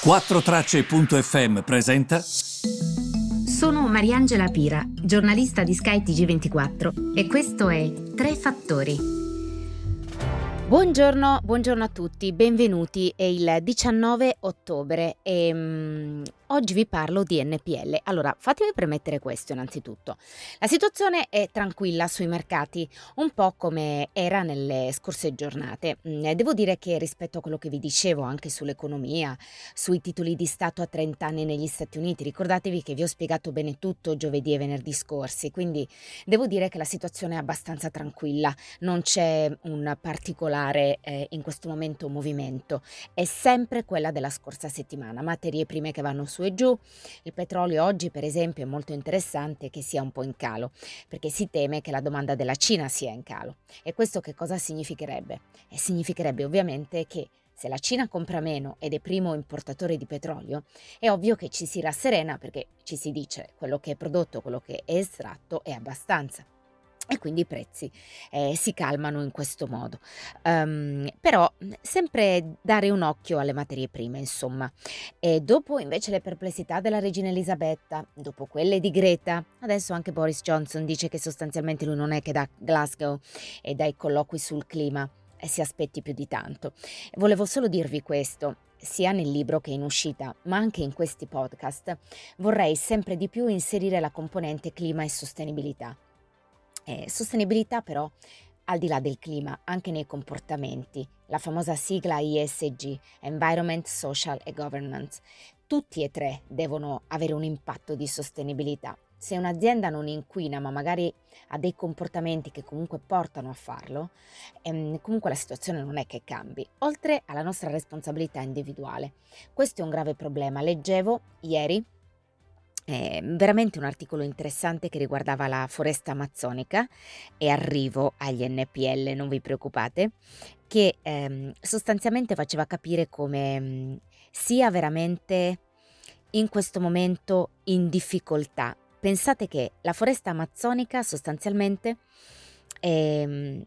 4Tracce.fm presenta. Sono Mariangela Pira, giornalista di skytg 24 e questo è Tre Fattori. Buongiorno, buongiorno a tutti, benvenuti. È il 19 ottobre e um, Oggi vi parlo di NPL. Allora, fatemi premettere questo innanzitutto. La situazione è tranquilla sui mercati, un po' come era nelle scorse giornate. Mm, devo dire che rispetto a quello che vi dicevo anche sull'economia, sui titoli di Stato a 30 anni negli Stati Uniti, ricordatevi che vi ho spiegato bene tutto giovedì e venerdì scorsi, quindi devo dire che la situazione è abbastanza tranquilla, non c'è un particolare eh, in questo momento movimento, è sempre quella della scorsa settimana, materie prime che vanno su su e giù. Il petrolio oggi, per esempio, è molto interessante che sia un po' in calo, perché si teme che la domanda della Cina sia in calo. E questo che cosa significherebbe? E significherebbe ovviamente che se la Cina compra meno ed è primo importatore di petrolio, è ovvio che ci si rasserena perché ci si dice quello che è prodotto, quello che è estratto è abbastanza e quindi i prezzi eh, si calmano in questo modo. Um, però sempre dare un occhio alle materie prime, insomma. E dopo invece le perplessità della regina Elisabetta, dopo quelle di Greta, adesso anche Boris Johnson dice che sostanzialmente lui non è che da Glasgow e dai colloqui sul clima e si aspetti più di tanto. Volevo solo dirvi questo, sia nel libro che in uscita, ma anche in questi podcast, vorrei sempre di più inserire la componente clima e sostenibilità. Eh, sostenibilità però al di là del clima, anche nei comportamenti, la famosa sigla ISG, Environment, Social e Governance. Tutti e tre devono avere un impatto di sostenibilità. Se un'azienda non inquina, ma magari ha dei comportamenti che comunque portano a farlo, ehm, comunque la situazione non è che cambi, oltre alla nostra responsabilità individuale. Questo è un grave problema. Leggevo ieri eh, veramente un articolo interessante che riguardava la foresta amazzonica e arrivo agli NPL, non vi preoccupate, che ehm, sostanzialmente faceva capire come mh, mm, sia veramente in questo momento in difficoltà. Pensate che la foresta amazzonica sostanzialmente ehm,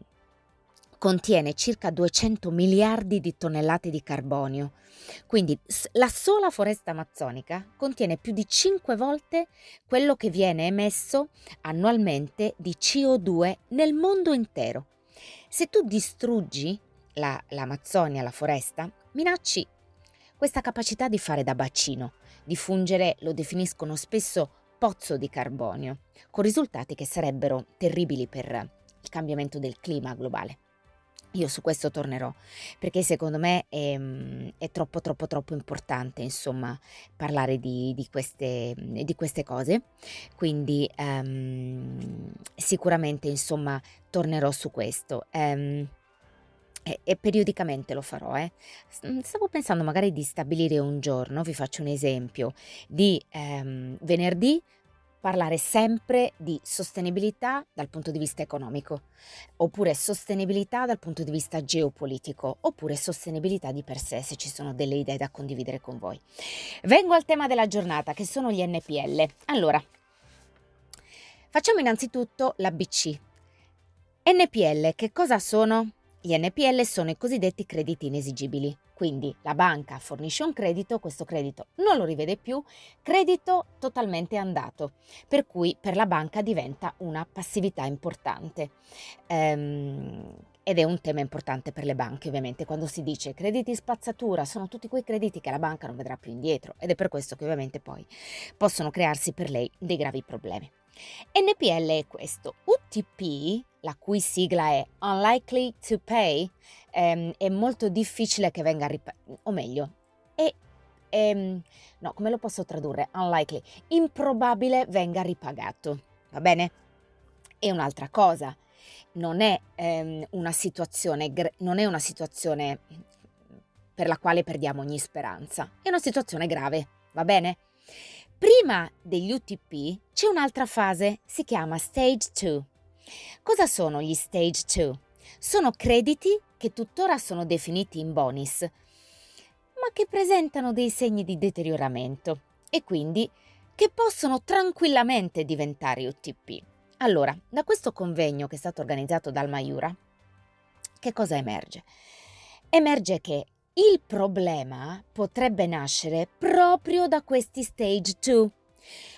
contiene circa 200 miliardi di tonnellate di carbonio. Quindi la sola foresta amazzonica contiene più di 5 volte quello che viene emesso annualmente di CO2 nel mondo intero. Se tu distruggi la, l'Amazzonia, la foresta, minacci questa capacità di fare da bacino, di fungere, lo definiscono spesso pozzo di carbonio, con risultati che sarebbero terribili per il cambiamento del clima globale. Io su questo tornerò perché secondo me è, mm, è troppo troppo troppo importante insomma parlare di, di, queste, di queste, cose quindi um, sicuramente insomma tornerò su questo um, e, e, periodicamente lo farò eh. stavo pensando magari di stabilire un giorno vi faccio un esempio di um, venerdì parlare sempre di sostenibilità dal punto di vista economico, oppure sostenibilità dal punto di vista geopolitico, oppure sostenibilità di per sé, se ci sono delle idee da condividere con voi. Vengo al tema della giornata, che sono gli NPL. Allora, facciamo innanzitutto la BC. NPL, che cosa sono? Gli NPL sono i cosiddetti crediti inesigibili. Quindi la banca fornisce un credito, questo credito non lo rivede più, credito totalmente andato, per cui per la banca diventa una passività importante. Ehm, ed è un tema importante per le banche, ovviamente, quando si dice crediti spazzatura, sono tutti quei crediti che la banca non vedrà più indietro ed è per questo che ovviamente poi possono crearsi per lei dei gravi problemi. NPL è questo. UTP, la cui sigla è Unlikely to Pay, ehm, è molto difficile che venga ripagato, o meglio, è, ehm, no, come lo posso tradurre? Unlikely, improbabile venga ripagato, va bene? E un'altra cosa, non è, ehm, una situazione, non è una situazione per la quale perdiamo ogni speranza, è una situazione grave, va bene? Prima degli UTP c'è un'altra fase, si chiama Stage 2. Cosa sono gli Stage 2? Sono crediti che tuttora sono definiti in bonus, ma che presentano dei segni di deterioramento e quindi che possono tranquillamente diventare UTP. Allora, da questo convegno che è stato organizzato dal Maiura, che cosa emerge? Emerge che Il problema potrebbe nascere proprio da questi stage 2.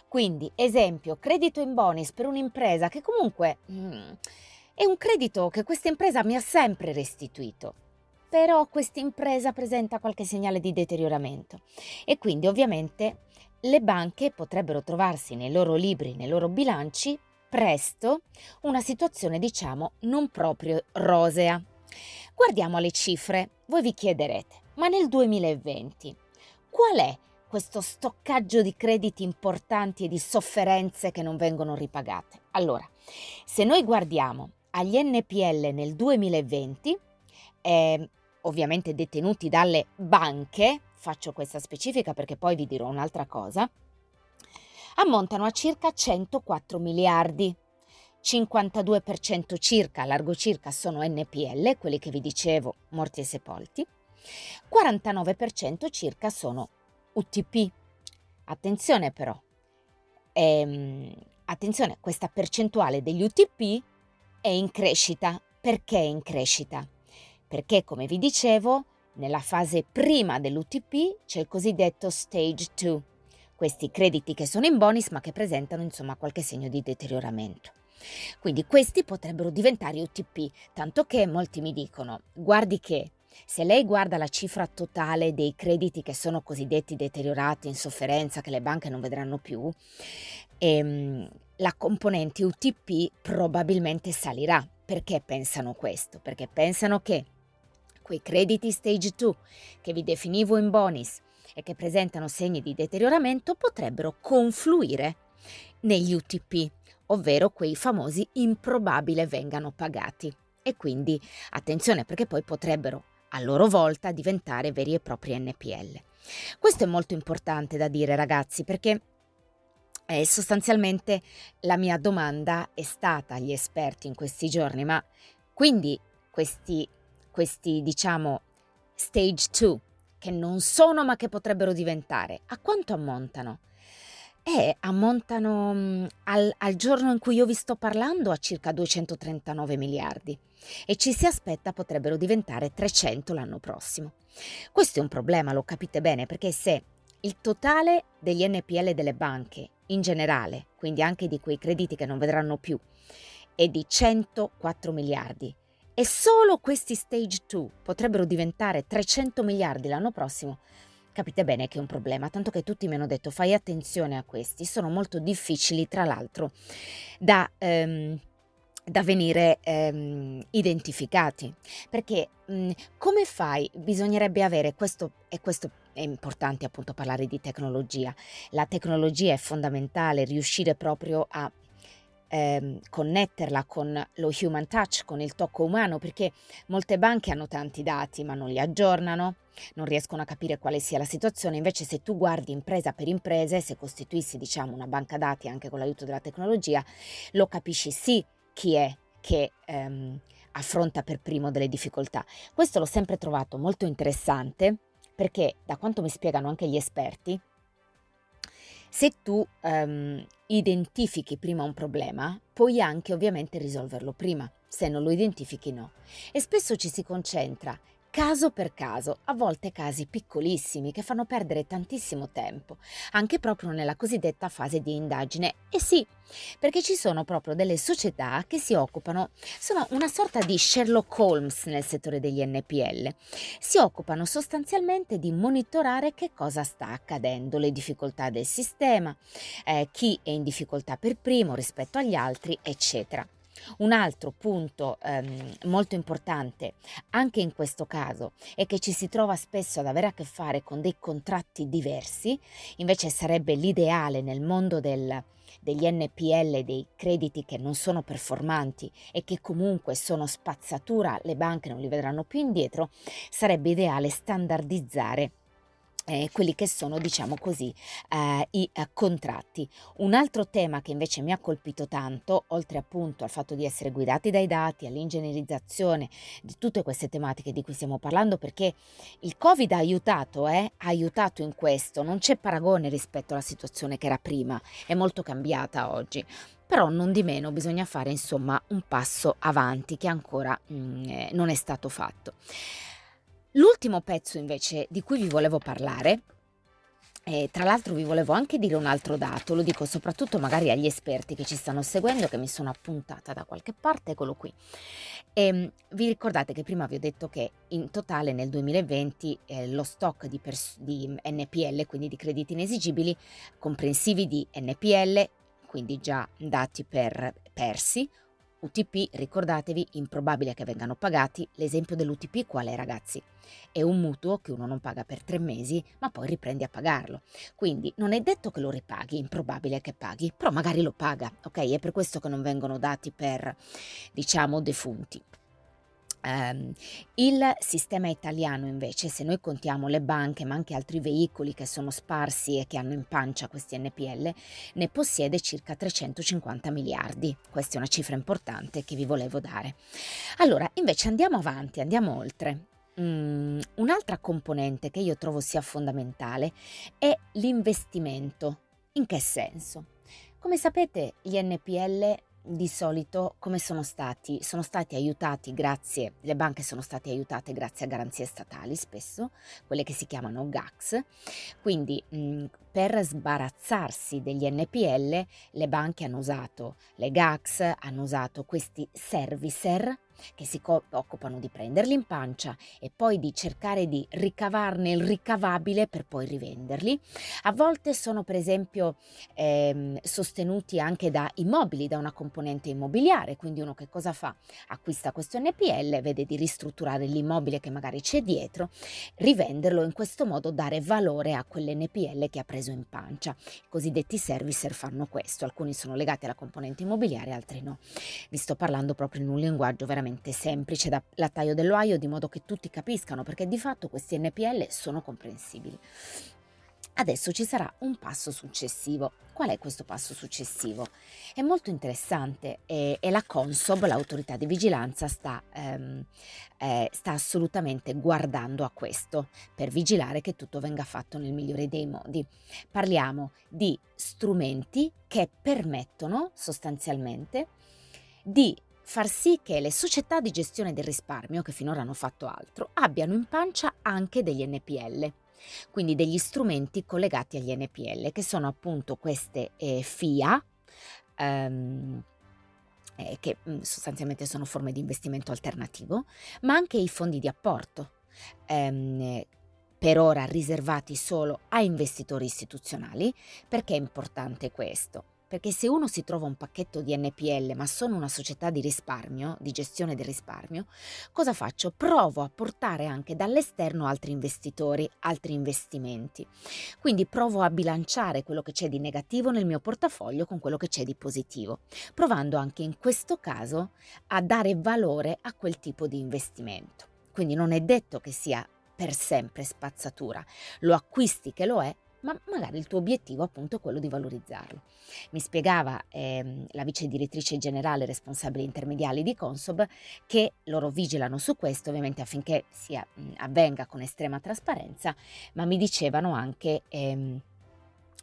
Quindi, esempio, credito in bonus per un'impresa che comunque mm, è un credito che questa impresa mi ha sempre restituito. Però questa impresa presenta qualche segnale di deterioramento e quindi ovviamente le banche potrebbero trovarsi nei loro libri, nei loro bilanci, presto una situazione diciamo non proprio rosea. Guardiamo le cifre. Voi vi chiederete, ma nel 2020 qual è questo stoccaggio di crediti importanti e di sofferenze che non vengono ripagate? Allora, se noi guardiamo agli NPL nel 2020, eh, ovviamente detenuti dalle banche, faccio questa specifica perché poi vi dirò un'altra cosa, ammontano a circa 104 miliardi. 52% circa, largo circa, sono NPL, quelli che vi dicevo, morti e sepolti. 49% circa sono UTP. Attenzione però, ehm, attenzione, questa percentuale degli UTP è in crescita. Perché è in crescita? Perché, come vi dicevo, nella fase prima dell'UTP c'è il cosiddetto stage 2, questi crediti che sono in bonus ma che presentano insomma qualche segno di deterioramento. Quindi questi potrebbero diventare UTP, tanto che molti mi dicono, guardi che se lei guarda la cifra totale dei crediti che sono cosiddetti deteriorati, in sofferenza, che le banche non vedranno più, ehm, la componente UTP probabilmente salirà. Perché pensano questo? Perché pensano che quei crediti stage 2 che vi definivo in bonus e che presentano segni di deterioramento potrebbero confluire negli UTP, ovvero quei famosi improbabile vengano pagati. E quindi attenzione perché poi potrebbero a loro volta diventare veri e propri NPL. Questo è molto importante da dire ragazzi perché eh, sostanzialmente la mia domanda è stata agli esperti in questi giorni, ma quindi questi questi, diciamo, stage 2, che non sono ma che potrebbero diventare, a quanto ammontano? Eh, ammontano mm, al, al, giorno in cui io vi sto parlando a circa 239 miliardi e ci si aspetta potrebbero diventare 300 l'anno prossimo. Questo è un problema, lo capite bene, perché se il totale degli NPL delle banche in generale, quindi anche di quei crediti che non vedranno più, è di 104 miliardi e solo questi stage 2 potrebbero diventare 300 miliardi l'anno prossimo, capite bene che è un problema, tanto che tutti mi hanno detto fai attenzione a questi, sono molto difficili tra l'altro da... Um, da venire ehm, identificati. Perché mh, mm, come fai? Bisognerebbe avere questo, e questo è importante appunto parlare di tecnologia. La tecnologia è fondamentale, riuscire proprio a ehm, connetterla con lo human touch, con il tocco umano, perché molte banche hanno tanti dati ma non li aggiornano, non riescono a capire quale sia la situazione, invece se tu guardi impresa per impresa, se costituissi diciamo una banca dati anche con l'aiuto della tecnologia, lo capisci sì chi è che ehm, affronta per primo delle difficoltà. Questo l'ho sempre trovato molto interessante perché da quanto mi spiegano anche gli esperti, se tu um, identifichi prima un problema, puoi anche ovviamente risolverlo prima, se non lo identifichi no. E spesso ci si concentra caso per caso, a volte casi piccolissimi che fanno perdere tantissimo tempo, anche proprio nella cosiddetta fase di indagine. E sì, perché ci sono proprio delle società che si occupano, sono una sorta di Sherlock Holmes nel settore degli NPL. Si occupano sostanzialmente di monitorare che cosa sta accadendo, le difficoltà del sistema, eh, chi è in difficoltà per primo rispetto agli altri, eccetera. Un altro punto ehm, molto importante anche in questo caso è che ci si trova spesso ad avere a che fare con dei contratti diversi, invece sarebbe l'ideale nel mondo del, degli NPL, dei crediti che non sono performanti e che comunque sono spazzatura, le banche non li vedranno più indietro, sarebbe ideale standardizzare eh, quelli che sono, diciamo così, eh, i eh, contratti. Un altro tema che invece mi ha colpito tanto, oltre appunto al fatto di essere guidati dai dati, all'ingegnerizzazione di tutte queste tematiche di cui stiamo parlando, perché il Covid ha aiutato, eh, ha aiutato in questo, non c'è paragone rispetto alla situazione che era prima, è molto cambiata oggi. Però non di meno bisogna fare insomma un passo avanti che ancora mh, mm, eh, non è stato fatto. L'ultimo pezzo invece di cui vi volevo parlare e tra l'altro vi volevo anche dire un altro dato, lo dico soprattutto magari agli esperti che ci stanno seguendo, che mi sono appuntata da qualche parte, eccolo qui. E, ehm, vi ricordate che prima vi ho detto che in totale nel 2020 eh, lo stock di, pers- di NPL, quindi di crediti inesigibili, comprensivi di NPL, quindi già dati per persi, UTP, ricordatevi, improbabile che vengano pagati. L'esempio dell'UTP qual è ragazzi? È un mutuo che uno non paga per tre mesi, ma poi riprende a pagarlo. Quindi non è detto che lo ripaghi, improbabile che paghi, però magari lo paga, ok? È per questo che non vengono dati per, diciamo, defunti. Um, il sistema italiano invece, se noi contiamo le banche ma anche altri veicoli che sono sparsi e che hanno in pancia questi NPL, ne possiede circa 350 miliardi. Questa è una cifra importante che vi volevo dare. Allora, invece andiamo avanti, andiamo oltre. Mm, un'altra componente che io trovo sia fondamentale è l'investimento. In che senso? Come sapete, gli NPL di solito come sono stati? Sono stati aiutati grazie, le banche sono state aiutate grazie a garanzie statali spesso, quelle che si chiamano GACS, quindi mh, per sbarazzarsi degli NPL le banche hanno usato le GACS, hanno usato questi servicer che si occupano di prenderli in pancia e poi di cercare di ricavarne il ricavabile per poi rivenderli. A volte sono per esempio ehm, sostenuti anche da immobili, da una componente immobiliare, quindi uno che cosa fa? Acquista questo NPL, vede di ristrutturare l'immobile che magari c'è dietro, rivenderlo in questo modo dare valore a quell'NPL che ha preso in pancia. I cosiddetti servicer fanno questo, alcuni sono legati alla componente immobiliare, altri no. Vi sto parlando proprio in un linguaggio veramente veramente semplice da lattaio dell'Ohio di modo che tutti capiscano perché di fatto questi NPL sono comprensibili. Adesso ci sarà un passo successivo. Qual è questo passo successivo? È molto interessante e, e la Consob, l'autorità di vigilanza, sta, ehm, eh, sta, assolutamente guardando a questo per vigilare che tutto venga fatto nel migliore dei modi. Parliamo di strumenti che permettono sostanzialmente di far sì che le società di gestione del risparmio, che finora hanno fatto altro, abbiano in pancia anche degli NPL, quindi degli strumenti collegati agli NPL, che sono appunto queste eh, FIA, ehm, eh, che mm, sostanzialmente sono forme di investimento alternativo, ma anche i fondi di apporto. Ehm, per ora riservati solo a investitori istituzionali. Perché è importante questo? Perché se uno si trova un pacchetto di NPL ma sono una società di risparmio, di gestione del risparmio, cosa faccio? Provo a portare anche dall'esterno altri investitori, altri investimenti. Quindi provo a bilanciare quello che c'è di negativo nel mio portafoglio con quello che c'è di positivo, provando anche in questo caso a dare valore a quel tipo di investimento. Quindi non è detto che sia per sempre spazzatura, lo acquisti che lo è, ma magari il tuo obiettivo appunto è quello di valorizzarlo. Mi spiegava ehm, la vice direttrice generale responsabile intermediali di Consob che loro vigilano su questo ovviamente affinché sia, avvenga con estrema trasparenza, ma mi dicevano anche... Ehm,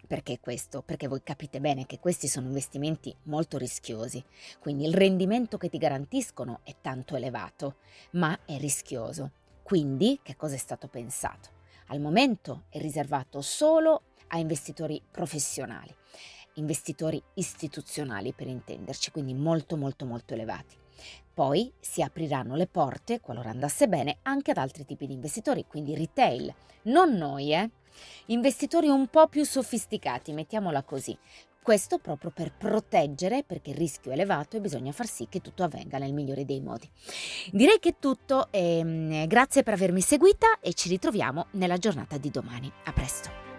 perché questo? Perché voi capite bene che questi sono investimenti molto rischiosi, quindi il rendimento che ti garantiscono è tanto elevato, ma è rischioso. Quindi che cosa è stato pensato? Al momento è riservato solo a investitori professionali, investitori istituzionali per intenderci, quindi molto molto molto elevati. Poi si apriranno le porte, qualora andasse bene, anche ad altri tipi di investitori, quindi retail, non noi, eh? Investitori un po' più sofisticati, mettiamola così, questo proprio per proteggere, perché il rischio è elevato e bisogna far sì che tutto avvenga nel migliore dei modi. Direi che è tutto, ehm, grazie per avermi seguita e ci ritroviamo nella giornata di domani. A presto!